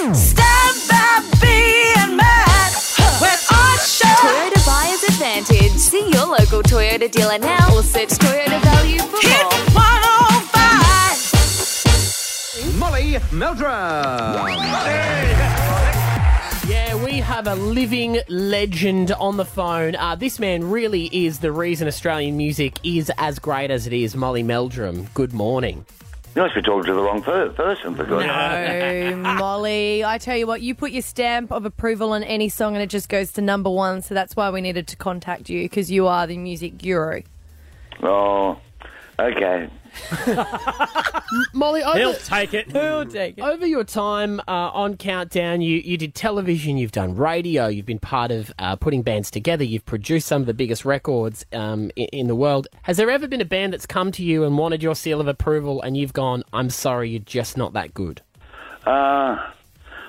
Stand by being mad when I show. Toyota Buyer's Advantage. See your local Toyota dealer now or search Toyota Value for Hit more. 105. Molly Meldrum. Yeah, we have a living legend on the phone. Uh, this man really is the reason Australian music is as great as it is. Molly Meldrum, good morning. You must be talking to the wrong per- person, for God's sake. No, Molly. I tell you what, you put your stamp of approval on any song and it just goes to number one. So that's why we needed to contact you because you are the music guru. Oh, okay. Molly, over, He'll take it. We'll take it. over your time uh, on Countdown, you, you did television, you've done radio, you've been part of uh, putting bands together, you've produced some of the biggest records um, in, in the world. Has there ever been a band that's come to you and wanted your seal of approval and you've gone, I'm sorry, you're just not that good? Uh,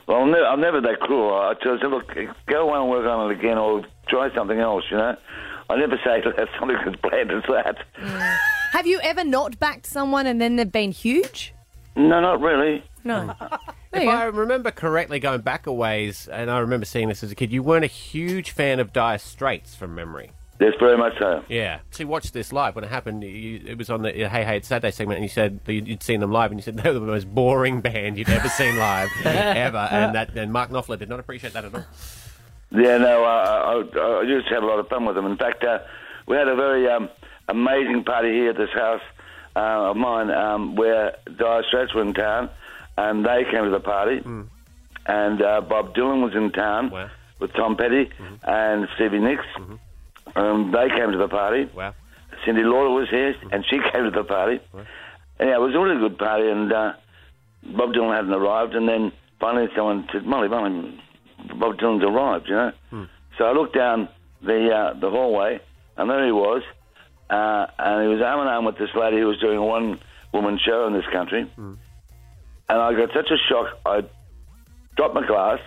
well, I'm, ne- I'm never that cruel. I just say, look, go away and work on it again or try something else, you know? I never say to have something as bland as that. Have you ever not backed someone and then they've been huge? No, not really. No. If I remember correctly, going back a ways, and I remember seeing this as a kid, you weren't a huge fan of Dire Straits from memory. Yes, very much so. Yeah. So you watched this live when it happened. You, it was on the Hey Hey It's Saturday segment, and you said you'd you'd seen them live, and you said they were the most boring band you'd ever seen live, ever. And that and Mark Knopfler did not appreciate that at all. Yeah, no, I, I, I used to have a lot of fun with them. In fact, uh, we had a very um, amazing party here at this house uh, of mine um, where Dire Straits were in town, and they came to the party. And uh, Bob Dylan was in town Wow. with Tom Petty and Stevie Nicks. Um, they came to the party. Wow. Cyndi Lauper was here, and she came to the party. Yeah, it was a really good party, and uh, Bob Dylan hadn't arrived, and then finally someone said, Molly, Molly, Bob Dylan's arrived, you know? So I looked down the uh, the hallway, and there he was, uh, and he was arm in arm with this lady who was doing a one-woman show in this country. And I got such a shock, I dropped my glass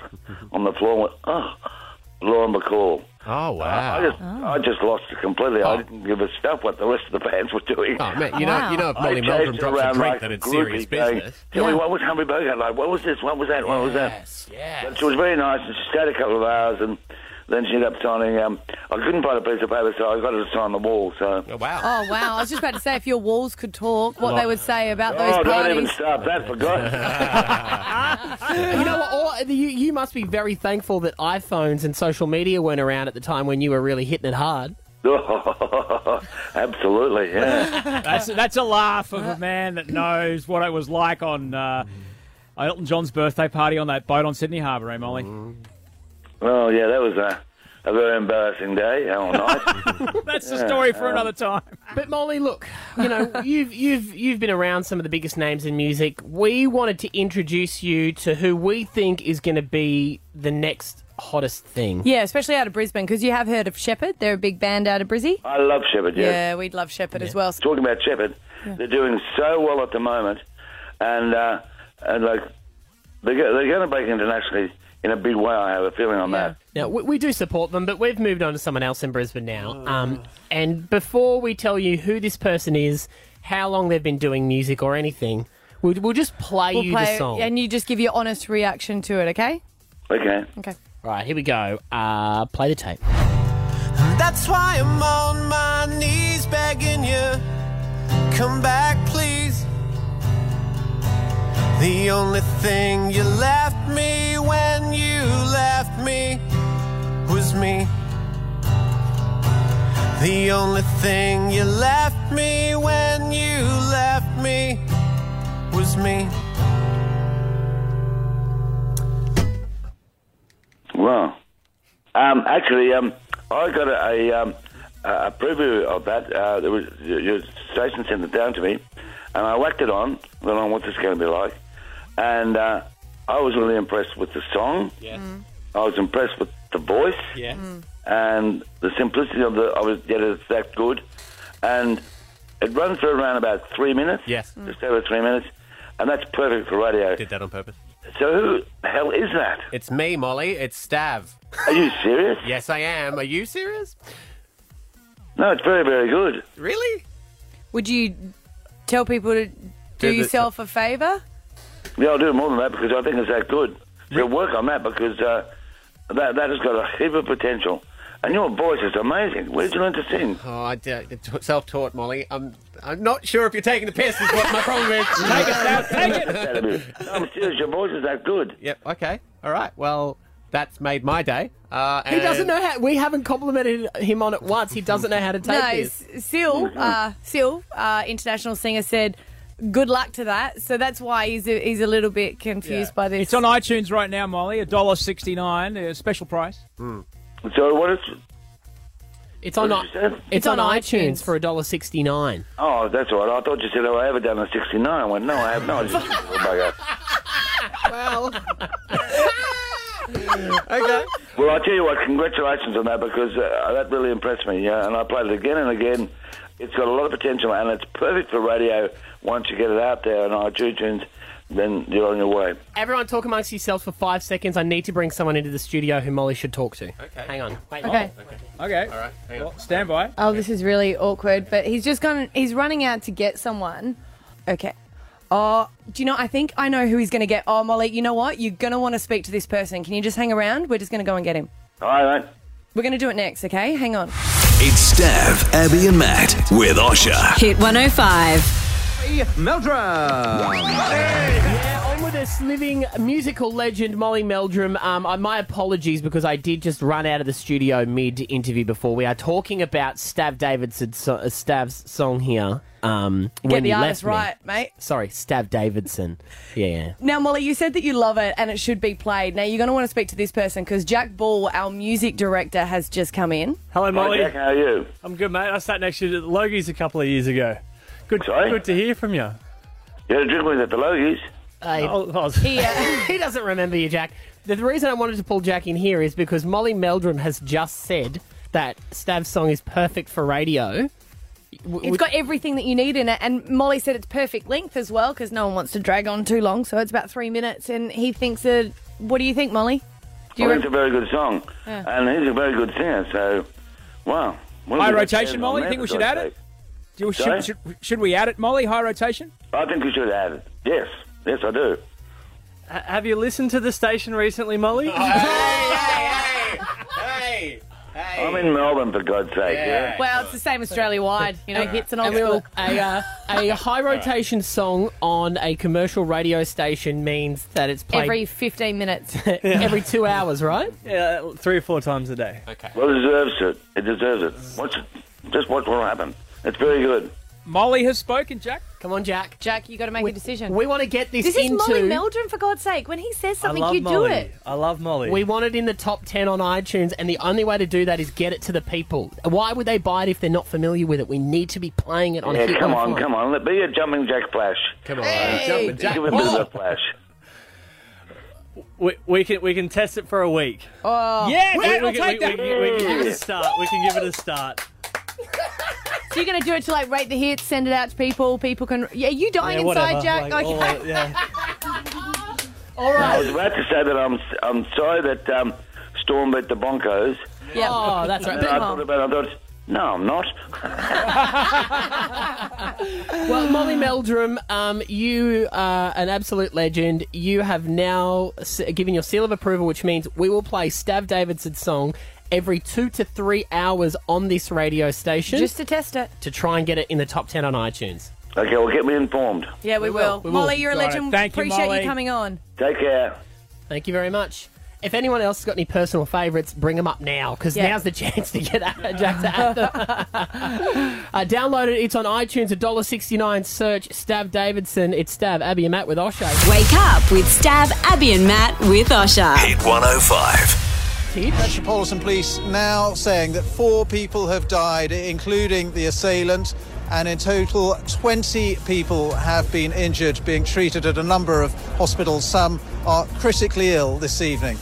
on the floor and went, oh, Lauren Bacall. Oh wow. I just, I just lost it completely. I didn't give a stuff what the rest of the bands were doing. Oh man, you know, Wow. you know, if I Molly Meldrum drops a drink, like that it's serious groupie going, business. Tell me, what was Humphrey Bogart like? What was this? What was that? What was that? Yes, yes. But she was very nice, and she stayed a couple of hours, and then she ended up signing. Um, I couldn't find a piece of paper, so I got her to sign the wall. So. Oh wow. Oh, wow. I was just about to say, if your walls could talk, what they would say about those Oh, don't even parties. start that, for God. You know what? All, you, you must be very thankful that iPhones and social media weren't around at the time when you were really hitting it hard. Absolutely, yeah. That's that's a laugh of a man that knows what it was like on uh, Elton John's birthday party on that boat on Sydney Harbour, eh, Molly? Well, yeah, that was a, a very embarrassing day all night. That's the story for another time. But Molly, look, you know, you've you've you've been around some of the biggest names in music. We wanted to introduce you to who we think is going to be the next hottest thing. Yeah, especially out of Brisbane, because you have heard of Sheppard. They're a big band out of Brizzy. I love Sheppard, yes. Yeah, we'd love Sheppard as well. talking about Sheppard, they're doing so well at the moment, and uh, and like they're, go- they're going to break internationally in a big way. I have a feeling on that. Now we, we do support them, but we've moved on to someone else in Brisbane now. Um, and before we tell you who this person is, how long they've been doing music or anything, we'll, we'll just play We'll you play, the song. and you just give your honest reaction to it, okay? Okay. Okay. Right, here we go. Uh, play the tape. That's why I'm on my knees begging you, come back, please. The only thing you left me when you left me was me. The only thing you left me when you left me was me. Well, um, actually, um, I got a, a, um, a preview of that. Uh, there was, your station sent it down to me, and I whacked it on. I don't know what this is going to be like. And uh, I was really impressed with the song. Yes. Mm. I was impressed with the voice Yes. Mm. and the simplicity of the I was, Yet it's that good, and it runs for around about three minutes. Yes. Mm. just over three minutes, and that's perfect for radio. Did that on purpose. So who the hell is that? It's me, Molly. It's Stav. Are you serious? Yes, I am. Are you serious? No, it's very very good. Really? Would you tell people to do the- yourself a favour? Yeah, I'll do more than that because I think it's that good. We'll work on that because uh, that that has got a heap of potential. And your voice is amazing. Where did you learn to sing? Oh, I d- t- self-taught, Molly. I'm, I'm not sure if you're taking the piss. Is what my problem is. Take it, Stav, take it. That'd no, I'm serious. Your voice is that good. Yep. Okay. All right. Well, that's made my day. Uh, He doesn't know how. We haven't complimented him on it once. He doesn't know how to take No, this. S- Seal, uh, Seal, uh, international singer, said good luck to that. So that's why he's a, he's a little bit confused by this. It's on iTunes right now, Molly. A dollar sixty nine, a special price. So what is? It's on. What did you say? It's, It's on, on iTunes, iTunes. for a dollar sixty nine. Oh, that's all right. I thought you said, "Have I ever done a 69?" I went, "No, I have not." I just bugger. Well, Okay. Well, I tell you what, congratulations on that because uh, that really impressed me. Yeah, and I played it again and again. It's got a lot of potential, and it's perfect for radio. Once you get it out there on iTunes, then you're on your way. everyone, talk amongst yourselves for five seconds. I need to bring someone into the studio who Molly should talk to. Okay. Hang on. Wait. Oh, okay. Okay. All right. Hang on. Well, stand by. Oh, this is really awkward. But he's just gone. He's running out to get someone. Okay. Oh, do you know? I think I know who he's going to get. Oh, Molly, you know what? You're going to want to speak to this person. Can you just hang around? We're just going to go and get him. All right, mate. We're going to do it next. Okay, hang on. It's Stav, Abby, and Matt with Osher. Hit 105. Meldrum. Yeah, on with this living musical legend, Molly Meldrum. Um, my apologies because I did just run out of the studio mid interview before. We are talking about Stav Davidson's so, uh, Stav's song here. Um, Get the you artist left me. right, mate. Sorry, Stav Davidson. Yeah, yeah. Now, Molly, you said that you love it and it should be played. Now, you're going to want to speak to this person because Jack Ball, our music director, has just come in. Hello, Molly. Hi, Molly. Jack. How are you? I'm good, mate. I sat next to you at the Logies a couple of years ago. Good, Sorry? good to hear from you. You had a drink with at the Logies. Hey, Oh, I was- He, uh, he doesn't remember you, Jack. The, the reason I wanted to pull Jack in here is because Molly Meldrum has just said that Stav's song is perfect for radio. It's got everything that you need in it. And Molly said it's perfect length as well because no one wants to drag on too long. So it's about three minutes. And he thinks that. What do you think, Molly? Do you Well, it's a very good song, and he's a very good singer. So, wow. What High rotation, chance Molly. You Think we should add God's it? Sake. Do- Sorry? should, should, should we add it, Molly? High rotation? I think we should add it. Yes, yes, I do. H- have you listened to the station recently, Molly? Hey. Hey, hey, hey, hey. I'm in Melbourne, for God's sake. Yeah. well, it's the same Australia wide. You know, hits and old And we school. were- a, uh, a high rotation song on a commercial radio station means that it's played Every 15 minutes. every two hours, right? yeah, three or four times a day. Okay. Well, it deserves it. It deserves it. Watch it. Just watch what will happen. It's very good. Molly has spoken, Jack. Come on, Jack. Jack, you got to make a decision. We want to get this, this is into. Molly Meldrum, for God's sake. When he says I something, love you Molly. do it. I love Molly. We want it in the top 10 on iTunes, and the only way to do that is get it to the people. Why would they buy it if they're not familiar with it? We need to be playing it on Yeah, Hit come on, come on. Let be a jumping jack flash. Come on. Hey. Jumping Jack. Give it a bit of a flash. we, we can we can test it for a week. Oh. Yeah, We, Matt, we I'll can, take we, we, we can give it a start. We can give it a start. So you're going to do it to like rate the hits, send it out to people. People can. Yeah, you dying Yeah, inside. Jack? Like, okay. all- yeah. I was about to say that I'm I'm sorry that um, Storm beat the Broncos. yeah. Oh, that's right. I thought about it. I thought, no, I'm not. Well, Molly Meldrum, um, you are an absolute legend. You have now given your seal of approval, which means we will play Stav Davidson's song every two to three hours on this radio station Just to test it. to try and get it in the top 10 on iTunes. Okay, well, get me informed. Yeah, we, We will. will, we will. Molly, you're a Got it. legend. Thank you, Appreciate Molly. you coming on. Take care. Thank you very much. If anyone else has got any personal favourites, bring them up now because Yeah. now's the chance to get Jack to add them. uh, download it. It's on iTunes. $1.69. Search Stav Davidson. It's Stav, Abby and Matt with Osher. Wake up with Stav, Abby, and Matt with Osher. Hit 105. Metropolitan Police now saying that four people have died, including the assailant, and in total 20 people have been injured, being treated at a number of hospitals. Some are critically ill this evening.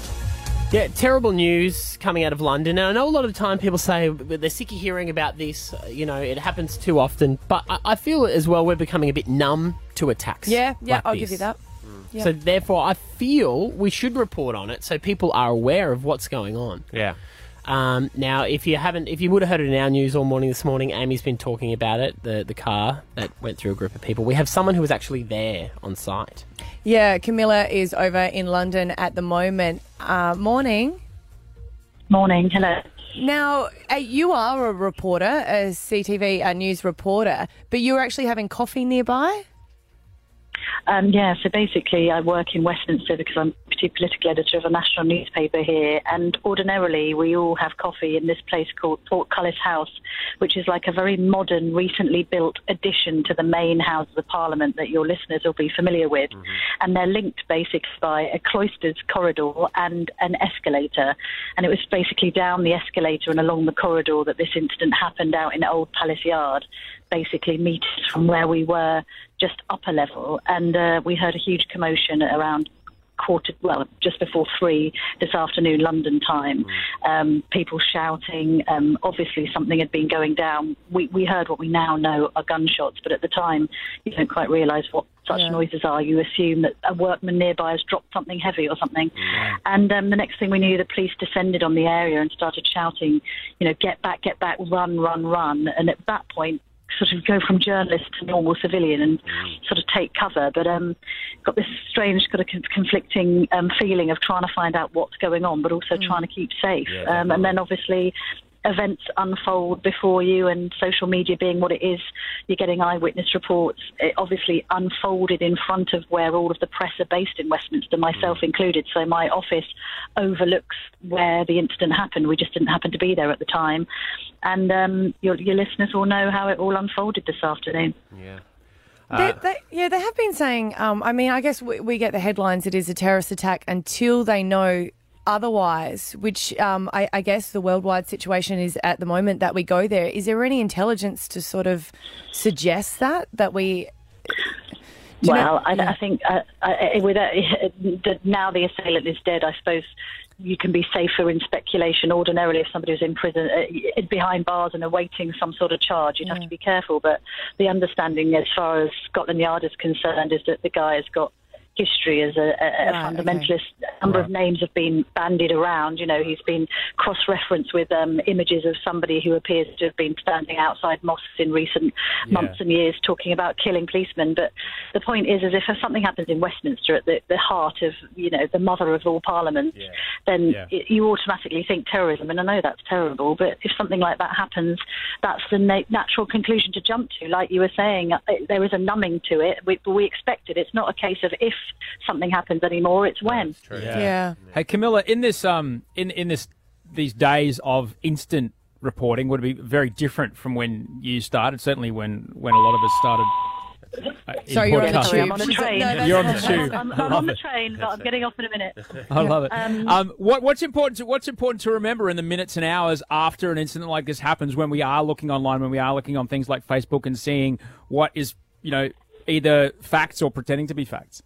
Yeah, terrible news coming out of London. And I know a lot of the time people say they're sick of hearing about this. uh, You know, it happens too often. But I, I feel as well we're becoming a bit numb to attacks. Yeah, yeah, like I'll this. give you that. Yeah. So therefore, I feel we should report on it so people are aware of what's going on. Yeah. Um, now, if you haven't, if you would have heard it in our news all morning this morning, Amy's been talking about it. The the car that went through a group of people. We have someone who was actually there on site. Yeah, Camilla is over in London at the moment. Uh, morning. Morning. Hello. Now, uh, you are a reporter, a CTV a news reporter, but you were actually having coffee nearby? Um, yeah, so basically, I work in Westminster because I'm chief political editor of a national newspaper here. And ordinarily, we all have coffee in this place called Portcullis House, which is like a very modern, recently built addition to the main Houses of Parliament that your listeners will be familiar with. And they're linked basically by a cloistered corridor and an escalator. And it was basically down the escalator and along the corridor that this incident happened out in Old Palace Yard basically meters from where we were just upper level. And uh, we heard a huge commotion around quarter, well, just before three this afternoon, London time. Um, people shouting. Um, obviously, something had been going down. We, we heard what we now know are gunshots, but at the time, you don't quite realise what such Yeah. noises are. You assume that a workman nearby has dropped something heavy or something. And um, the next thing we knew, the police descended on the area and started shouting, you know, get back, get back, run, run, run. And at that point, sort of go from journalist to normal civilian and sort of take cover. But um, got this strange, kind of conflicting um, feeling of trying to find out what's going on, but also trying to keep safe. Yeah, um, and then obviously. Events unfold before you, and social media being what it is, you're getting eyewitness reports. It obviously unfolded in front of where all of the press are based in Westminster, myself included. So my office overlooks where the incident happened. We just didn't happen to be there at the time. And um, your, your listeners will know how it all unfolded this afternoon. Yeah. They, they, yeah, they have been saying. Um, I mean, I guess we, we get the headlines. It is a terrorist attack until they know otherwise. Which um, I, I guess the worldwide situation is at the moment that we go there. Is there any intelligence to sort of suggest that that we? You know- Well, I, I think uh, uh, with uh, that now the assailant is dead, I suppose you can be safer in speculation. Ordinarily, if somebody was in prison uh, behind bars and awaiting some sort of charge, you'd have to be careful. But the understanding, as far as Scotland Yard is concerned, is that the guy has got history as a, a, a Right, fundamentalist. A number of names have been bandied around. You know, he's been cross-referenced with um, images of somebody who appears to have been standing outside mosques in recent Yeah. months and years talking about killing policemen. But the point is, is if something happens in Westminster at the, the heart of, you know, the mother of all parliaments, then Yeah. it, you automatically think terrorism. And I know that's terrible, but if something like that happens, that's the na- natural conclusion to jump to. Like you were saying, uh, there is a numbing to it. We, we expect it. It's not a case of if something happens anymore, it's when. Yeah. Hey Camilla, in this um in in this these days of instant reporting would it be very different from when you started. Certainly when when a lot of us started. uh, Sorry, you're on the tube. I'm on the train. No, You're on the tube. I'm, I I'm on the train, but I'm getting off in a minute. I love it. Um, Um, what, what's important to what's important to remember in the minutes and hours after an incident like this happens, when we are looking online, when we are looking on things like Facebook and seeing what is you know either facts or pretending to be facts.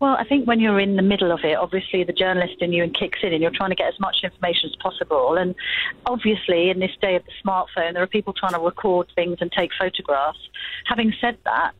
Well, I think when you're in the middle of it, obviously the journalist in you kicks in and you're trying to get as much information as possible. And obviously, in this day of the smartphone, there are people trying to record things and take photographs. Having said that,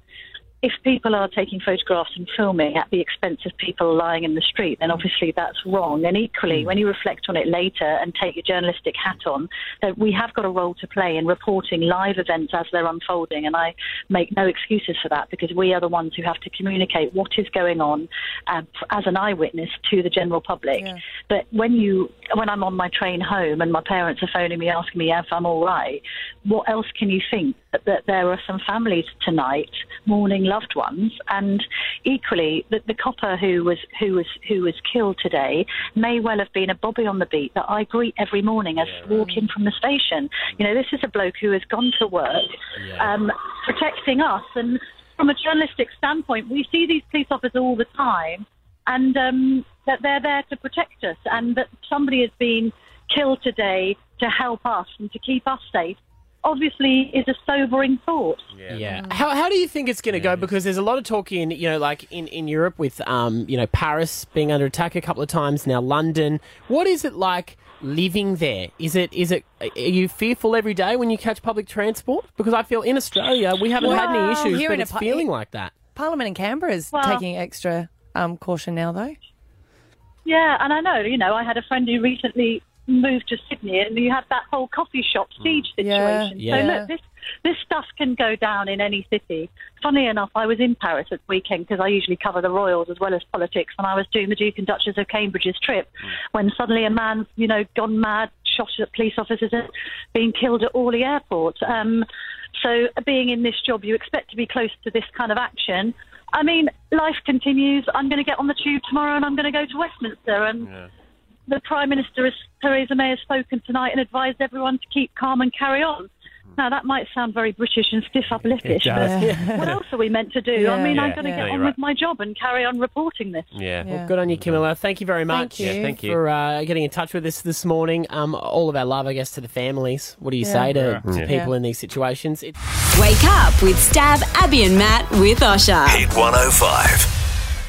if people are taking photographs and filming at the expense of people lying in the street, then obviously that's wrong. And equally, when you reflect on it later and take your journalistic hat on, that we have got a role to play in reporting live events as they're unfolding. And I make no excuses for that because we are the ones who have to communicate what is going on uh, as an eyewitness to the general public. But when you, when I'm on my train home and my parents are phoning me asking me if I'm all right, what else can you think? That, there are some families tonight mourning loved ones, and equally that the copper who was who was who was killed today may well have been a bobby on the beat that I greet every morning as I walk in from the station. You know, this is a bloke who has gone to work, um, protecting us, and from a journalistic standpoint, we see these police officers all the time, and um, that they're there to protect us, and that somebody has been killed today to help us and to keep us safe. Obviously, is a sobering thought. Yeah. How, how do you think it's going to go? Because there's a lot of talk in, you know, like in, in Europe with, um, you know, Paris being under attack a couple of times, now London. What is it like living there? Is it, is it, are you fearful every day when you catch public transport? Because I feel in Australia, we haven't had any issues, here but in it's pa- feeling like that. Parliament in Canberra is Well- taking extra um, caution now, though. Yeah, and I know, you know, I had a friend who recently moved to Sydney, and you had that whole coffee shop siege situation. yeah. So look, this this stuff can go down in any city. Funny enough, I was in Paris at the weekend because I usually cover the royals as well as politics, and I was doing the Duke and Duchess of Cambridge's trip when suddenly a man, you know, gone mad, shot at police officers, and being killed at Orly Airport. Um, so, being in this job, you expect to be close to this kind of action. I mean, life continues. I'm going to get on the tube tomorrow, and I'm going to go to Westminster, and the Prime Minister, Theresa May, has spoken tonight and advised everyone to keep calm and carry on. Now, that might sound very British and stiff upper lippish, It but Yeah. what else are we meant to do? I mean, Yeah. I'm going to Yeah. get No, on you're with my job and carry on reporting this. Yeah. Well, good on you, Camilla. Thank you very much you. Yeah, thank you. for uh, getting in touch with us this morning. Um, all of our love, I guess, to the families. What do you Yeah. say to, Yeah. to Yeah. people in these situations? It, Wake up with Stav, Abby, and Matt with Osher. Hit 105.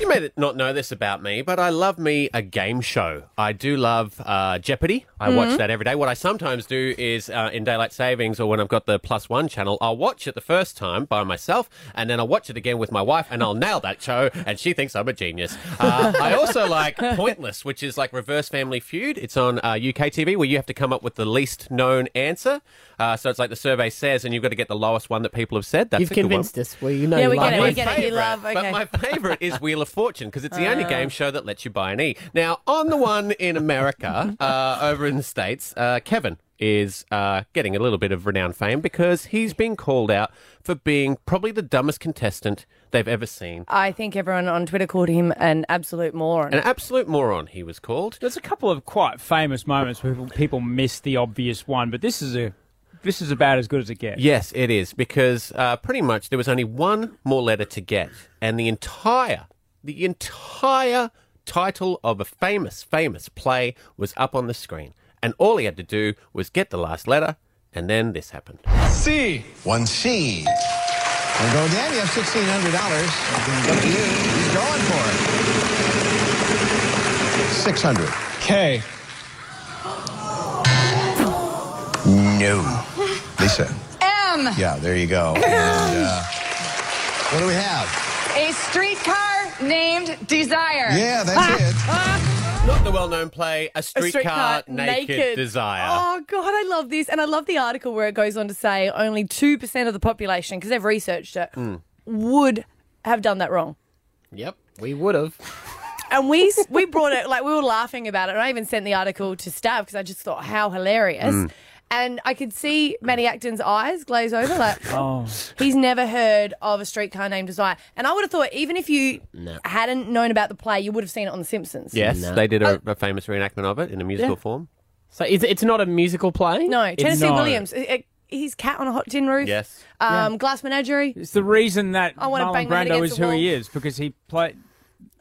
You may not know this about me, but I love me a game show. I do love uh, Jeopardy. I watch Mhm. that every day. What I sometimes do is uh, in daylight savings or when I've got the plus one channel, I'll watch it the first time by myself, and then I'll watch it again with my wife, and I'll nail that show, and she thinks I'm a genius. Uh, I also like Pointless, which is like Reverse Family Feud. It's on uh, UK TV where you have to come up with the least known answer. Uh, so it's like the survey says, and you've got to get the lowest one that people have said. That's You've a good one. convinced us. Well, you know Yeah, you we love get it, we get it. You love, okay. But my favourite is Wheel of Fortune because it's the only Ah. game show that lets you buy an E. Now, on the one in America, uh, over in the States, uh, Kevin is uh, getting a little bit of renowned fame because he's been called out for being probably the dumbest contestant they've ever seen. I think everyone on Twitter called him an absolute moron. An absolute moron, he was called. There's a couple of quite famous moments where people- people miss the obvious one, but this is a this is about as good as it gets. Yes, it is because uh, pretty much there was only one more letter to get, and the entire, the entire title of a famous, famous play was up on the screen, and all he had to do was get the last letter, and then this happened. C. One C. And go again. You have sixteen hundred dollars. Up to you. He's going for it. Six hundred. K. No. Lisa. M. Yeah, there you go. And, uh, what do we have? A streetcar named Desire. Yeah, that's it. Not the well-known play, A Streetcar, Streetcar Naked, Desire. Oh god, I love this, and I love the article where it goes on to say only two percent of the population, because they've researched it, Mm. would have done that wrong. Yep, we would have. And we we brought it like we were laughing about it, and I even sent the article to Stav because I just thought how hilarious. And I could see Matty Acton's eyes glaze over, like Oh. he's never heard of a streetcar named Desire. And I would have thought even if you No. hadn't known about the play, you would have seen it on The Simpsons. Yes, they did a, a famous reenactment of it in a musical Yeah. form. So it's, it's not a musical play? No, Tennessee no. Williams. Uh, uh, He's cat on a hot tin roof. Yes. Um, Glass Menagerie. It's the reason that I wanna Marlon bang my head Brando against is the who he is because he played.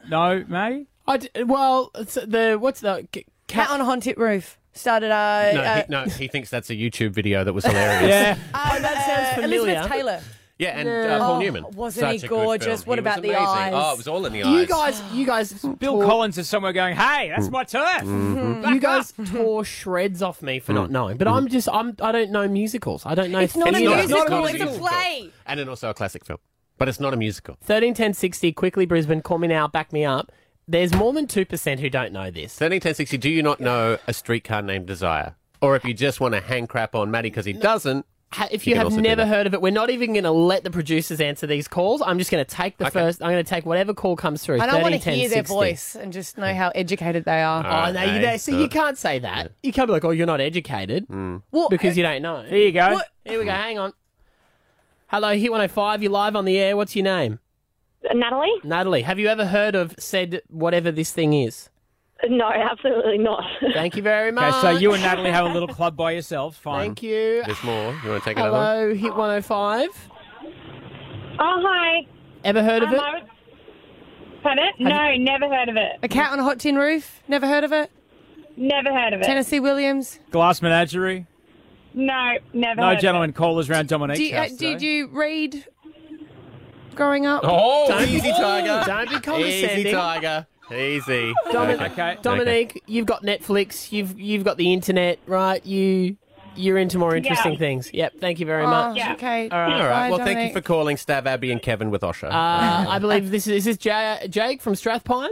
No, May. I d- well, it's the what's the c- Cat on a haunted roof. Started. Uh, No, uh, he, no, he thinks that's a YouTube video that was hilarious. Yeah. uh, that sounds uh, familiar. Elizabeth Taylor. Yeah, and Yeah. uh, Paul Oh, Newman. wasn't he Such a good gorgeous? What He about the amazing. eyes? Oh, it was all in the You eyes. You guys, you guys, Bill tore- Collins is somewhere going, "Hey, that's my turf." Mm-hmm. You guys tore shreds off me for not Mm. knowing, but I'm just I'm I don't know musicals. I don't know. It's not a any of them. musical. not a It's a musical. play. And then also a classic film. But it's not a musical. Thirteen ten sixty. Quickly, Brisbane. Call me now. Back me up. There's more than two percent who don't know this. 131060, do you not know a streetcar named Desire? Or if you just want to hang crap on Matty because he doesn't, If You you, have never heard of it, we're not even going to let the producers answer these calls. I'm just going to take the Okay. first. I'm going to take whatever call comes through. I don't want to 13, hear their voice and just know how educated they are. Oh, no, you, eh? Okay, there. See, so- you can't say that. You can't be like, oh, you're not educated hmm. Well, because eh, you don't know. There you go. What? Here we go. Hang on. Hello, Hit 105. You're live on the air. What's your name? Natalie? Natalie. Have you ever heard of said whatever this thing is? No, absolutely not. Thank you very much. Okay, so you and Natalie have a little club by yourselves. Fine. Thank you. there's more. You want to take another one? Hello, Hit 105. Oh, hi. Ever heard of Um, it? I was- Pardon? No, never heard of it. A cat on a hot tin roof. Never heard of it. Never heard of it. Tennessee Williams. Glass Menagerie. No, never No heard gentlemen callers around Dominique's Do you, uh, did you read growing up? Oh, Don't be- easy, Tiger. Don't be condescending. Easy, Tiger. Easy. Domin- Okay. Dominique, you've got Netflix. You've you've got the internet, right? You you're into more interesting Yeah. things. Yep. Thank you very Oh, much. Yeah. okay. All right. All right. Bye, Well, thank you for calling Stav Abby and Kevin with Osher. Uh, I believe this is is this J- Jake from Strathpine,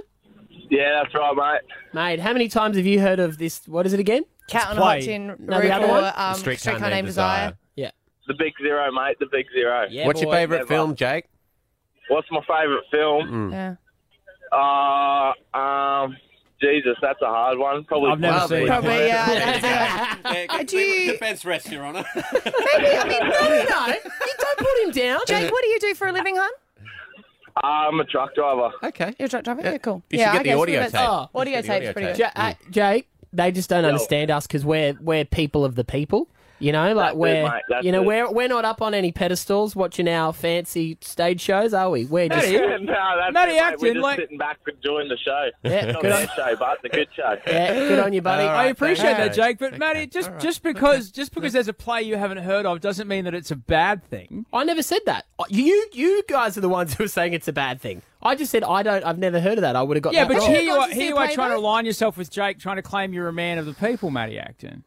Yeah, that's right, mate. mate. How many times have you heard of this? What is it again? Cat on a play. Hot Tin No, Roof the other one? or um, Streetcar Named Desire. Yeah. The Big Zero, mate. The Big Zero. What's your favourite film, Jake? What's my favourite film? Yeah. Uh, um, Jesus, that's a hard one. Probably. I've never seen it. Probably, yeah. Do you... Defense rest, Your Honour. Maybe, I mean, no, no, no. You don't put him down. Jake, what do you do for a living, hon? I'm a truck driver. Okay. You're a truck driver? Yeah, cool. You should yeah, get I the audio tape. Oh, audio should get tape's pretty tape. good. Ja- uh, Jake, they just don't understand us because we're we're people of the people. You know, like That's we're mate, you know it. we're we're not up on any pedestals watching our fancy stage shows, are we? We're just no, that's Matty it, mate. Acton, We're just like- sitting back enjoying the show. Yeah, Not good on- show, but it's a good show. yeah, good on you, buddy. I appreciate that, Jake. But Matty, just just because just because there's a play you haven't heard of doesn't mean that it's a bad thing. I never said that. You you guys are the ones who are saying it's a bad thing. I just said I don't. I've never heard of that. I would have got Yeah, that but wrong. here you are, here you are play, trying to align yourself with Jake, trying to claim you're a man of the people, Matty Acton.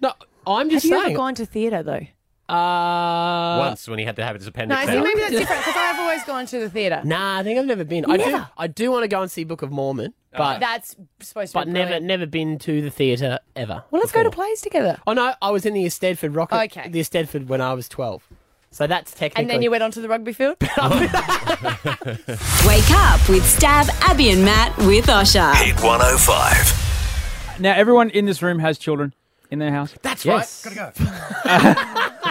No, I'm Have just you saying. ever gone to theatre, though? uh, Once when he had to have his appendix. No, appendix see, out. maybe that's different because I've always gone to the theatre. Nah, I think I've never been. I do. Never? I do want to go and see Book of Mormon, but That's supposed to but be never brilliant. never been to the theatre ever. Well, let's go to plays together. Oh no, I was in the Eisteddfod Rocket. Okay. The Eisteddfod when I was twelve. So that's technically. And then you went on to the rugby field? Wake up with Stav, Abby, and Matt with Osher. Hit 105. Now, everyone in this room has children in their house. That's Yes. right. Gotta go.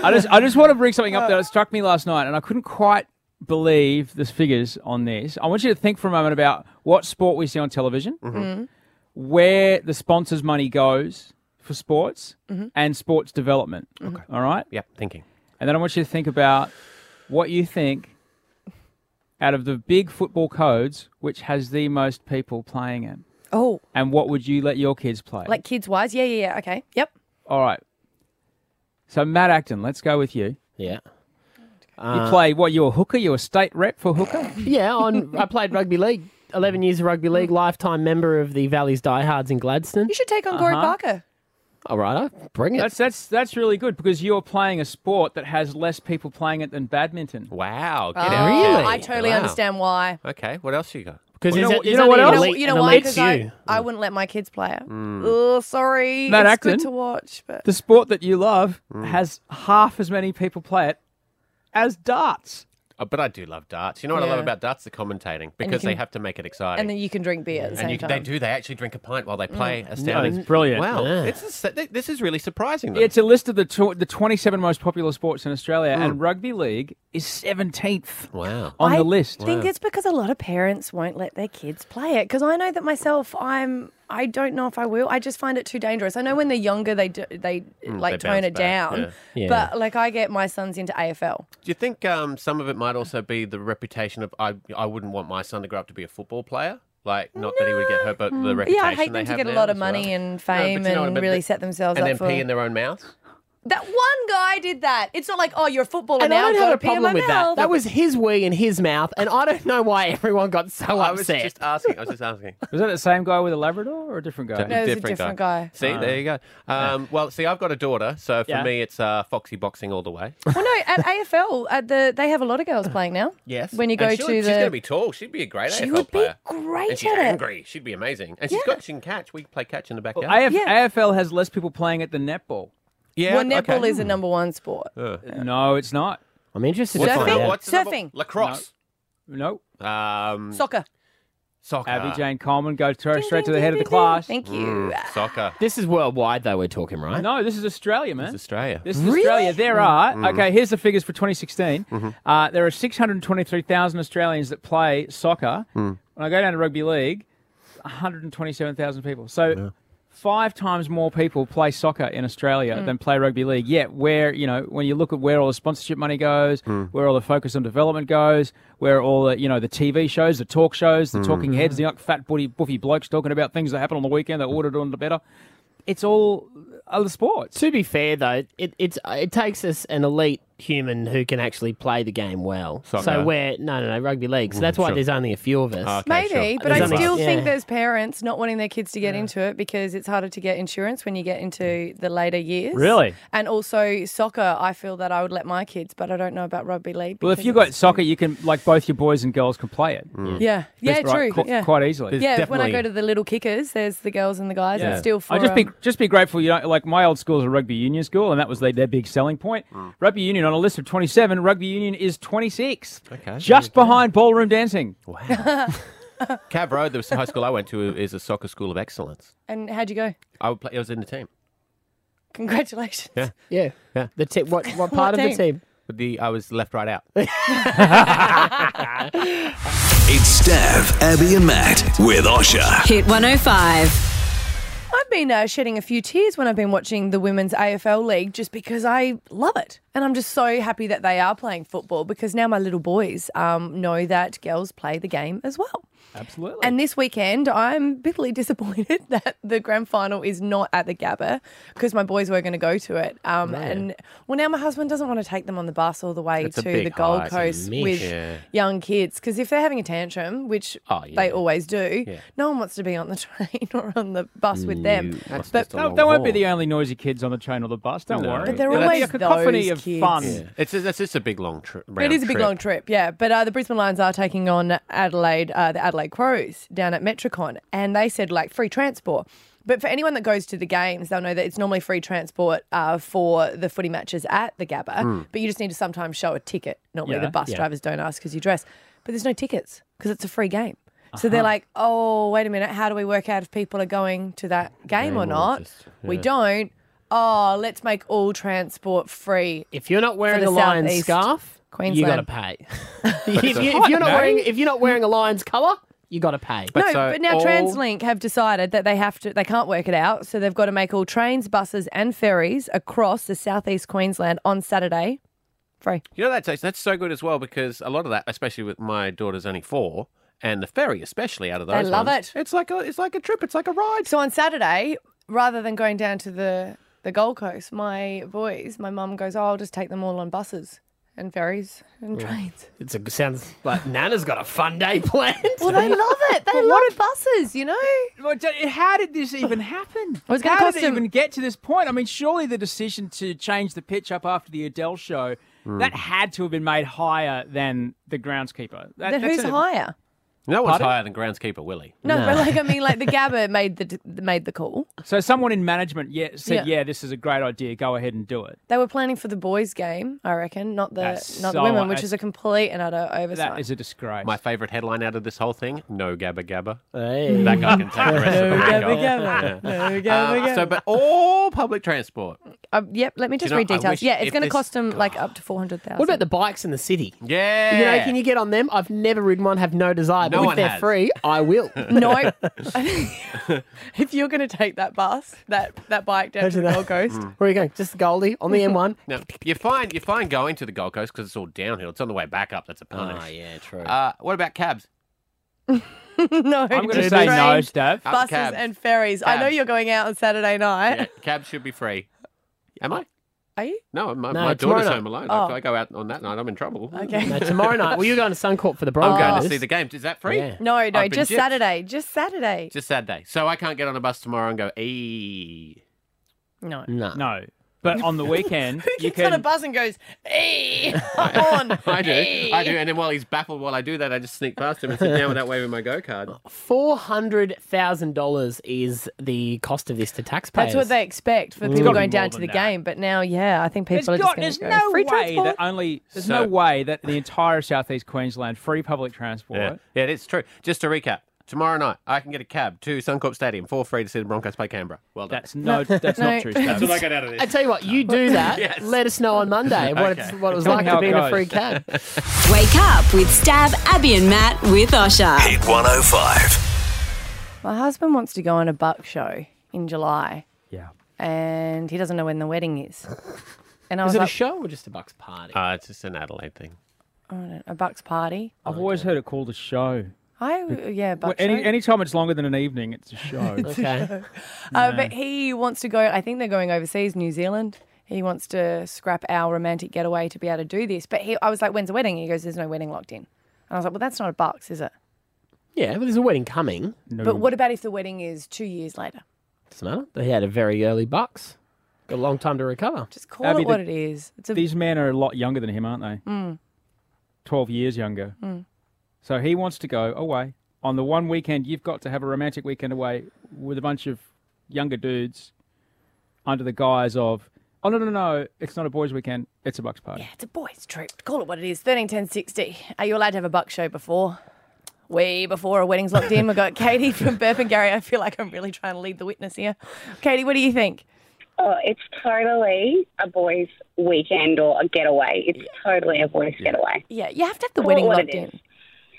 I just I just want to bring something up that struck me last night, and I couldn't quite believe the figures on this. I want you to think for a moment about what sport we see on television, Mm-hmm. where the sponsors' money goes for sports, Mm-hmm. and sports development. Okay. All right, Yep, thinking. and then I want you to think about what you think out of the big football codes, which has the most people playing it, oh, and what would you let your kids play? like kids wise? Yeah, yeah, yeah. Okay. Yep. all right. So Matt Acton, let's go with you. Yeah. You play what? You a hooker? You a state rep for hooker? Yeah, on I played rugby league. Eleven years of rugby league, lifetime member of the Valleys Diehards in Gladstone. You should take on Corey Uh-huh. Parker. All right, bring it. That's that's that's really good because you're playing a sport that has less people playing it than badminton. Wow. Get Oh, out. Really? I totally Wow. understand why. Okay, what else you got? Because You know- it, you know what else? You know, you know why? Because I. I hmm. wouldn't let my kids play it. Oh, sorry. Matt it's Acton? good to watch, but The sport that you love hmm. has half as many people play it as darts. Oh, but I do love darts. You know what I love Yeah. about darts? The commentating because they can- have to make it exciting. and then you can drink beer at the And same you, time. they do. They actually drink a pint while they play. Mm. Astounding. it's brilliant. Wow, Yeah. it's a, this is really surprising. Though. It's a list of the tw- the 27 most popular sports in Australia, and mm. rugby league is 17th wow. on I the list. I think it's because a lot of parents won't let their kids play it. Because I know that myself, I'm. I don't know if I will. I just find it too dangerous. I know when they're younger, they do, they like they tone it back, down. yeah. Yeah. But like I get my sons into AFL. Do you think um, some of it might also be the reputation of I? I wouldn't want my son to grow up to be a football player. Like, not that he would get hurt, but the reputation. Yeah, I'd hate them to get a lot of as well. money and No, fame but you know what I and mean? really set themselves and up then for. pee in their own mouths. That one guy did that. It's not like, oh, you're a footballer And now. I don't have a in problem my with that. mouth. That was his wee in his mouth, and I don't know why everyone got so I was upset. just asking. I was just asking. Was that the same guy with a Labrador or a different guy? No, it was a different guy. See, there you go. Um, well, see, I've got a daughter, so for Yeah. me, it's uh, foxy boxing all the way. Well, no, at AFL, at the they have a lot of girls playing now. Yes. When you go And to she'll- she's going to be tall. She'd be a great AFL. She AFL would be player. great and she's at it. angry. She'd be amazing. And she's got she can catch. We can play catch in the backyard. AF- Yeah. AFL has less people playing at the netball. Yeah. well, netball okay. is the number one sport. No, it's not. I'm interested What's to find Surfing? out. what's the number- Surfing. Lacrosse. No. Um, Soccer. soccer. Abby Jane Coleman go straight, Ding, straight to ding, the head ding, of the ding, ding. class. Thank you. Mm, soccer. This is worldwide, though. We're talking, right? No, this is Australia, man. This is Australia. This is Really? Australia. There are Mm. okay. Here's the figures for 2016. Mm-hmm. Uh, there are 623,000 Australians that play soccer. Mm. When I go down to rugby league, 127,000 people. So five times more people play soccer in Australia Mm. than play rugby league. Yet, where you know when you look at where all the sponsorship money goes, Mm. where all the focus on development goes, where all the you know the TV shows, the talk shows, Mm. the talking heads, the like, fat booty buffy blokes talking about things that happen on the weekend that ordered on the better. It's all other sports. To be fair, though, it it's it takes us an elite human who can actually play the game well. Soccer. So we're no, no, no, rugby league. So Mm, that's why sure. there's only a few of us. Okay, Maybe, but There's I only- still think yeah. there's parents not wanting their kids to get into it because it's harder to get insurance when you get into the later years. Really? And also soccer, I feel that I would let my kids, but I don't know about rugby league. Well, if you it's- got soccer, you can like both your boys and girls can play it. Yeah, yeah, That's right, true. qu- yeah. quite easily. yeah, when I go to the little kickers, there's the girls and the guys. Yeah. It's still for I just be um, just be grateful. You know, like my old school is a rugby union school, and that was their, their big selling point. Rugby union on a list of twenty seven. Rugby union is twenty six. Okay. just behind ballroom dancing. Cab Road, the high school I went to, is a soccer school of excellence. And how'd you go? I, would play, I was in the team. Congratulations. Yeah. Yeah, yeah. The te- what what part of the team? team? The I was left right out. It's Stav, Abby, and Matt with Osher. Hit 105. I've been uh, shedding a few tears when I've been watching the Women's AFL League just because I love it. And I'm just so happy that they are playing football because now my little boys um, know that girls play the game as well. Absolutely. And this weekend, I'm bitterly disappointed that the grand final is not at the Gabba because my boys were going to go to it. Um, Right. And well, now my husband doesn't want to take them on the bus all the way It's a to the Gold Coast with Yeah. young kids because if they're having a tantrum, which Oh, they always do, Yeah. no one wants to be on the train or on the bus with them. That's But just They, won't be the only noisy kids on the train or the bus. Don't No. worry. But they're It'll always a cacophony those of kids. fun. Yeah. It's it's just a big long trip. It is a big long trip, yeah. But uh, the Brisbane Lions are taking on Adelaide, uh, the Adelaide Crows down at Metricon, and they said like free transport. But for anyone that goes to the games, they'll know that it's normally free transport uh, for the footy matches at the Gabba. Mm. But you just need to sometimes show a ticket. Normally, Yeah. the bus Yeah. drivers don't ask because you dress, but there's no tickets because it's a free game. So Uh-huh. they're like, oh, wait a minute, how do we work out if people are going to that game or or not? just- We don't. Oh, let's make all transport free. If you're not wearing a lion's southeast scarf, you Queensland. got to pay. if, you, if you're not wearing if you're not wearing a lion's colour, you got to pay. But no, so but now all- TransLink have decided that they have to, they can't work it out, so they've got to make all trains, buses, and ferries across the southeast Queensland on Saturday free. You know that's that's so good as well because a lot of that, especially with my daughter's only four, and the ferry especially out of those. They love ones, it. It's like a it's like a trip. It's like a ride. So on Saturday, rather than going down to the the Gold Coast, my boys, my mum goes, "Oh, I'll just take them all on buses and ferries and trains." It's a, sounds like Nana's got a fun day planned. Well, they love it. They love buses, you know. Well, d- How did this even happen? Well, it's gonna How cost did it them- even get to this point? I mean, surely the decision to change the pitch up after the Adele show hmm. that had to have been made higher than the groundskeeper. That, Then that's who's a- higher? No one's Pardon? higher than groundskeeper Willie. No, but like I mean, like the Gabba made the made the call. So someone in management yeah, said, Yeah. yeah. this is a great idea. Go ahead and do it." They were planning for the boys' game, I reckon, not the That's not the so- women, which is a complete and utter oversight. That is a disgrace. My favourite headline out of this whole thing: No Gabba Gabba. Hey. That guy can take the rest of the No week Gabba. Gabba. Yeah. No Gabba Uh, Gabba. So, but all public transport. Um, yep, let me just you know, read details. Yeah, it's going to cost them like up to four hundred thousand. What about the bikes in the city? Yeah. You know, can you get on them? I've never ridden one, have no desire. No but one if they're has. free, I will. No, if you're going to take that bus, that that bike down to the Gold Coast, Where are you going? Just Goldie on the M1. No, you're fine. You're fine going to the Gold Coast because it's all downhill. It's on the way back up. That's a punish. Oh, yeah, true. Uh, what about cabs? no, I'm going to say no, trains, Stav. Up buses cabs. and ferries. I know Cabs. you're going out on Saturday night. Yeah, cabs should be free. Am I? Are you? No, my, No, my tomorrow daughter's night. home alone. Oh. If I go out on that night, I'm in trouble. Okay. No, tomorrow night. Well, you're going to Suncorp for the I'm Broncos. going to see the games. Is that free? Yeah. No, no, I've been just gypped. Saturday. Just Saturday. Just Saturday. So I can't get on a bus tomorrow and go, ee. No. No. No. But on the weekend, Who you gets on a can. bus and goes, "Hey, I'm on." I do. Hey." I do. And then while he's baffled while I do that, I just sneak past him and sit down without waving my go card. Four hundred thousand dollars is the cost of this to taxpayers. That's what they expect for It's people gotta be going down more to the that. game. But now, yeah, I think There's, people are got, just there's going to go no free way transport. that only there's So- no way that the entire southeast Queensland free public transport. Yeah. yeah, it is true. Just to recap, tomorrow night I can get a cab to Suncorp Stadium for free to see the Broncos play Canberra. Well done. That's no, that's No. not true. Stav. That's what I got out of this. I tell you what, you do that. Yes. Let us know on Monday what, it's, what it was Tell like me to how be in a goes. free cab. Wake up with Stav, Abby, and Matt with Osher. Hit 105. My husband wants to go on a buck show in July, Yeah. and he doesn't know when the wedding is. And I Is was it a like, show or just a Bucks party? Uh, it's just an Adelaide thing. I don't know, a buck's party. I've always heard it called a show. I yeah, Well, any any time it's longer than an evening, it's a show. okay. Uh, but he wants to go. I think they're going overseas, New Zealand, He wants to scrap our romantic getaway to be able to do this. But he, I was like, when's the wedding? He goes, there's no wedding locked in. And I was like, well, that's not a bucks, is it? Yeah, but there's a wedding coming. But what about if the wedding is two years later? Doesn't matter. They had a very early bucks. Got a long time to recover. Just call Abby, it what the- it is. It's a These men are a lot younger than him, aren't they? Mm, 12 years younger. mm. So he wants to go away. On the one weekend, you've got to have a romantic weekend away with a bunch of younger dudes under the guise of, oh, no, no, no, it's not a boys' weekend, it's a bucks party. Yeah, it's a boys' trip. Call it what it is. 13, 10, 60. Are you allowed to have a buck show before? Way before a wedding's locked in. We've got Katie from Burpengary. I feel like I'm really trying to lead the witness here. Katie, what do you think? Oh, it's totally a boys' weekend or a getaway. It's totally a boys' getaway. Yeah, you have to have the Call wedding locked it in.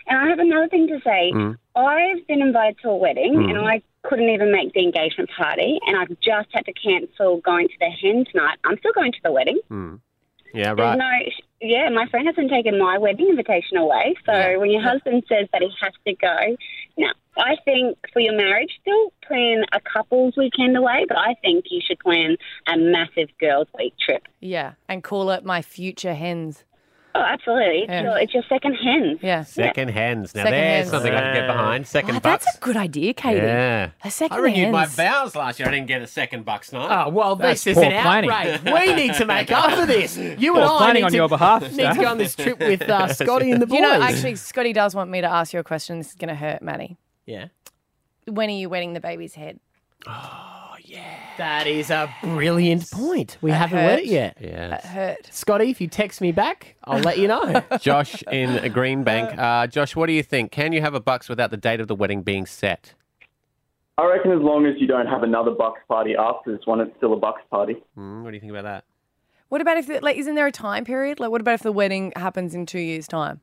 Is. And I have another thing to say. Mm. I've been invited to a wedding Mm. and I couldn't even make the engagement party, and I've just had to cancel going to the hen tonight. I'm still going to the wedding. Hmm. Yeah, There's right. no, yeah, my friend hasn't taken my wedding invitation away. So when your husband says that he has to go, now I think for your marriage, still plan a couple's weekend away, but I think you should plan a massive girls' week trip. Yeah, and call it my future hens. Oh, absolutely. It's, Yeah. your, it's your second hen. Yeah. Second hands. Now Second there's hands. something I can get behind. Second Oh, bucks. that's a good idea, Katie. Yeah. A second I renewed my hands. vows last year. I didn't get a second bucks night. Oh, well, That's this is poor an planning. outrage. We need to make up for this. You Poor and I planning need on to, your behalf, need Steph. to go on this trip with uh, Scotty and the boys. You know, actually, Scotty does want me to ask you a question. This is going to hurt, Maddie. Yeah. When are you wetting the baby's head? That is a brilliant point. We That haven't hurt. read it yet. Yeah. That hurt. Scotty, if you text me back, I'll let you know. Josh in Greenbank. Uh, Josh, what do you think? Can you have a bucks without the date of the wedding being set? I reckon as long as you don't have another Bucks party after this one, it's still a Bucks party. Hmm, what do you think about that? What about if, the, like, isn't there a time period? Like, what about if the wedding happens in two years' time?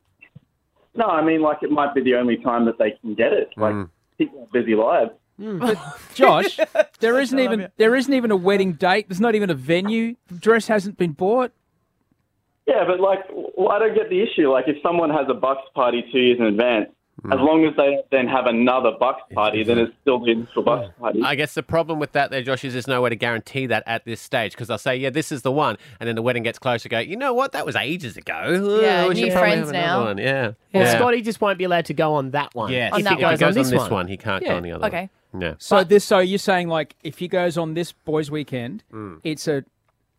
No, I mean, like, it might be the only time that they can get it. Like, people have busy lives. But Josh, there isn't even there isn't even a wedding date. There's not even a venue. The dress hasn't been bought. Yeah, but, like, well, I don't get the issue. Like, if someone has a Bucks party two years in advance, hmm. as long as they then have another Bucks party, then it's still the initial Bucks party. I guess the problem with that there, Josh, is there's no way to guarantee that at this stage because they'll say, yeah, this is the one. And then the wedding gets closer, go, you know what? That was ages ago. Yeah, we new friends now. One. Yeah. Well, yeah. Scotty just won't be allowed to go on that one. Yeah, if if he he goes, goes on on this, this one, he can't go on the other Okay. Yeah. So this, so you're saying like if he goes on this boys' weekend, Mm. it's a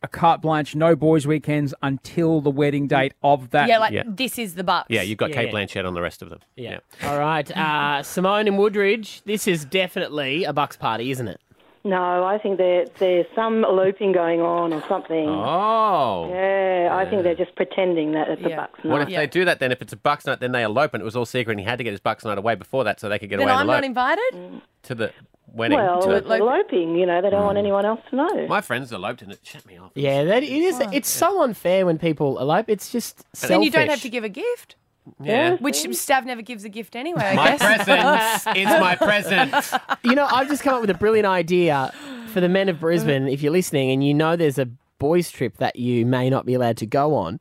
a carte blanche, no boys' weekends until the wedding date of that. yeah, like, this is the bucks. Yeah, you've got Yeah, Cate yeah. Blanchett on the rest of them. Yeah. All right. Uh, Simone and Woodridge, this is definitely a Bucks party, isn't it? No, I think there there's some eloping going on or something. Oh. Yeah, I think they're just pretending that it's a bucks night. What night. if they do that then? If it's a Bucks night, then they elope and it was all secret and he had to get his Bucks night away before that so they could get Then away I'm and not invited? Mm. to the wedding. well, to it's eloping, you know, they don't want mm. anyone else to know. My friends eloped and it shut me off. Yeah, that it is. It's so unfair when people elope. It's just Then selfish. you don't have to give a gift. Yeah. Which Stav never gives a gift anyway, I My guess. presents is my present. You know, I've just come up with a brilliant idea for the men of Brisbane. If you're listening and you know there's a boys' trip that you may not be allowed to go on,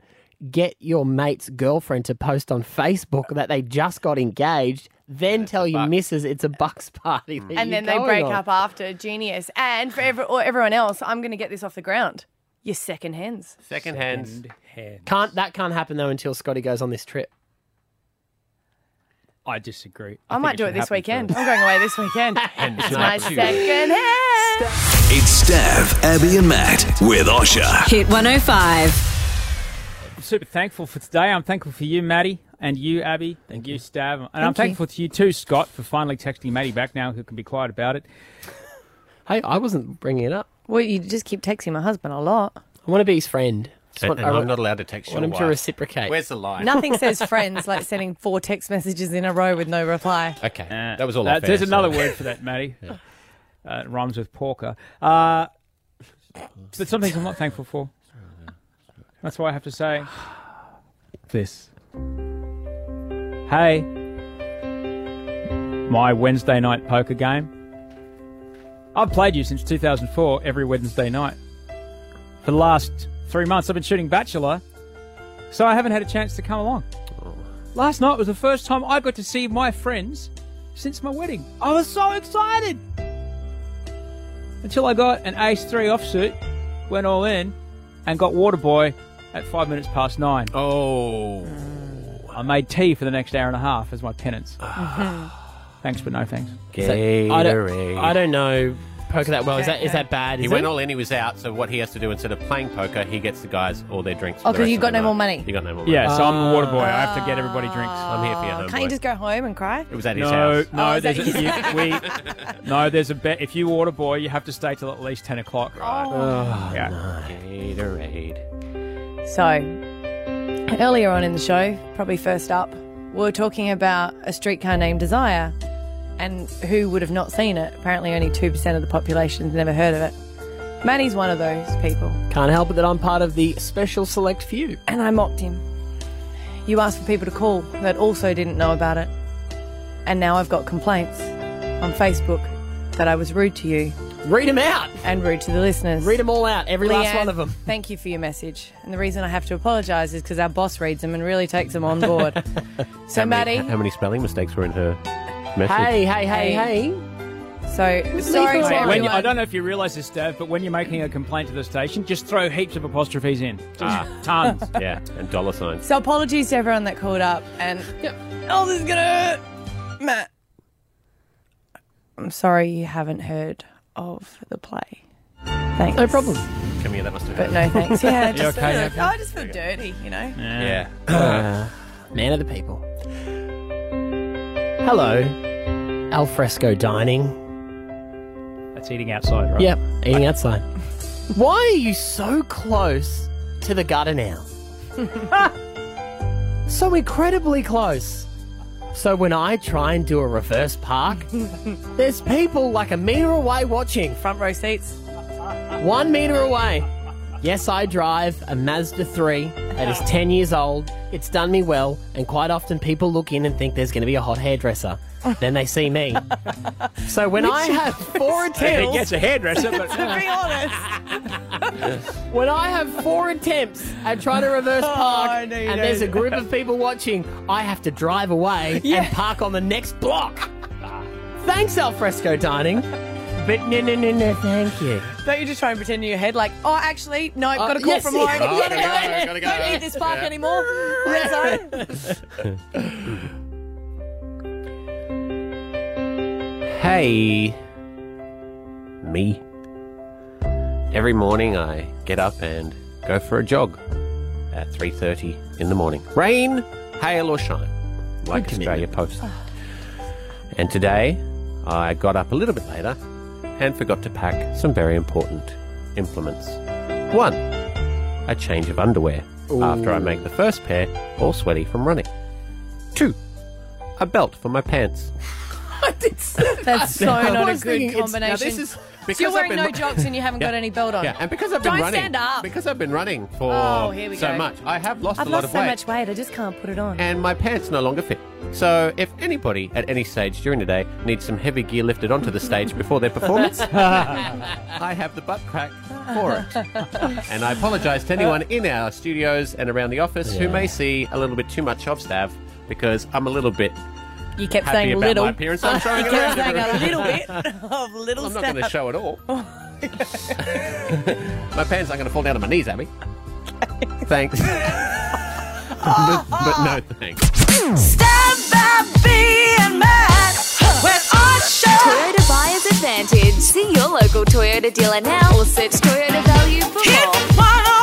get your mate's girlfriend to post on Facebook that they just got engaged. Then tell your missus it's a bucks party. that and you're then they going break on. up after. Genius. And for every, or everyone else, I'm going to get this off the ground. Your second hens. Second hands. Can't that can't happen though until Scotty goes on this trip. I disagree. I, might do it this weekend. I'm going away this weekend. it's my you. second hand. It's Stav, Abby, and Matt with Osher. Hit 105. I'm super thankful for today. I'm thankful for you, Maddie, and you, Abby, and you, Stav, and I'm Thank you. thankful to you too, Scott, for finally texting Maddie back now, who can be quiet about it. Hey, I wasn't bringing it up. Well, you just keep texting my husband a lot. I want to be his friend. Just And, want- and I I'm not allowed to text I your want him to reciprocate. Where's the line? Nothing says friends like sending four text messages in a row with no reply. Okay, that was all. Uh, unfair, there's another word for that, Maddie. Uh, it rhymes with porker. Uh, but some things I'm not thankful for. That's why I have to say this. Hey, my Wednesday night poker game. I've played you since 2004 every Wednesday night. For the last three months, I've been shooting Bachelor, so I haven't had a chance to come along. Last night was the first time I got to see my friends since my wedding. I was so excited! Until I got an Ace 3 offsuit, went all in, and got water boy at five minutes past nine. Oh. I made tea for the next hour and a half as my penance. Ah. thanks, but no thanks. So, I don't, I don't know poker that well. Is that is that bad? He Is went it? all in, he was out, so what he has to do instead of playing poker, he gets the guys all their drinks. Oh, for Oh, the 'cause rest you've got the no more money. You got no more money. Yeah, so I'm the water boy. I have to get everybody drinks. I'm here for you. home Can't you just go home and cry? It was at his no, house. no, Oh, there's a, his- you, we, no, there's a bet. If you water boy, you have to stay till at least ten o'clock. Oh. Oh, yeah. Oh, Gatorade. So, earlier on in the show, probably first up, we were talking about a streetcar named Desire and who would have not seen it. Apparently, only 2% of the population's never heard of it. Manny's one of those people. Can't help it that I'm part of the special select few. And I mocked him. You asked for people to call that also didn't know about it. And now I've got complaints on Facebook that I was rude to you. Read them out. And rude to the listeners. Read them all out, every last one of them. Thank you for your message. And the reason I have to apologise is because our boss reads them and really takes them on board. so, how Maddie. How many spelling mistakes were in her message? Hey, hey, hey, hey. So, sorry to Mate, when you. I don't know if you realise this, Dave, but when you're making a complaint to the station, just throw heaps of apostrophes in. Just Ah. tons. yeah, and dollar signs. So apologies to everyone that called up and oh this is gonna hurt. Matt. I'm sorry you haven't heard of the play. Thanks. No problem. Come here, that must have But no thanks. Yeah, You just okay, feel, okay? I just feel dirty, you know. Yeah. Uh, man of the people. Hello. Alfresco dining. That's eating outside, right? Yep, eating outside. Why are you so close to the gutter now? so incredibly close. So when I try and do a reverse park, there's people like a meter away watching. Front row seats. One meter away. Yes, I drive a Mazda 3 that is 10 years old. It's done me well, and quite often people look in and think there's going to be a hot hairdresser. then they see me. So when I have four attempts, it's a hairdresser, but to be honest. when I have four attempts at trying to reverse oh, park, Oh, no, you and there's a don't. group of people watching, I have to drive away and park on the next block. Thanks, Alfresco Dining. But no, no, no, no, thank you. Don't you just try and pretend in your head like, oh, actually, no, Uh, got a call yes, from yes. home. Oh, gotta gotta go. go, gotta go. Don't need this park Yeah. anymore. Red zone. Hey, me. Every morning I get up and go for a jog at 3:30 in the morning. Rain, hail or shine, like Good Australia Post. And today I got up a little bit later and forgot to pack some very important implements. One, a change of underwear after I make the first pair all sweaty from running. Two, a belt for my pants. That's so not a good thinking it's- now combination. this is- so because you're wearing no jocks and you haven't got any belt on. Yeah, and because I've been Don't running, stand up. because I've been running oh, for Oh, here we so go. much, I have lost I've a lot lost of so weight, much weight, I just can't put it on. and my pants no longer fit. So, if anybody at any stage during the day needs some heavy gear lifted onto the stage before their performance, I have the butt crack for it. And I apologise to anyone uh, in our studios and around the office who may see a little bit too much of Stav because I'm a little bit. You kept happy saying about little. my appearance. I'm showing you kept around saying a little bit of little I'm not going to show it all. Oh. my pants aren't going to fall down to my knees, Abby. Thanks. but, but no thanks. Stand by being mad when Osher. Toyota Buyer's Advantage. See your local Toyota dealer now or search Toyota Value for Here more.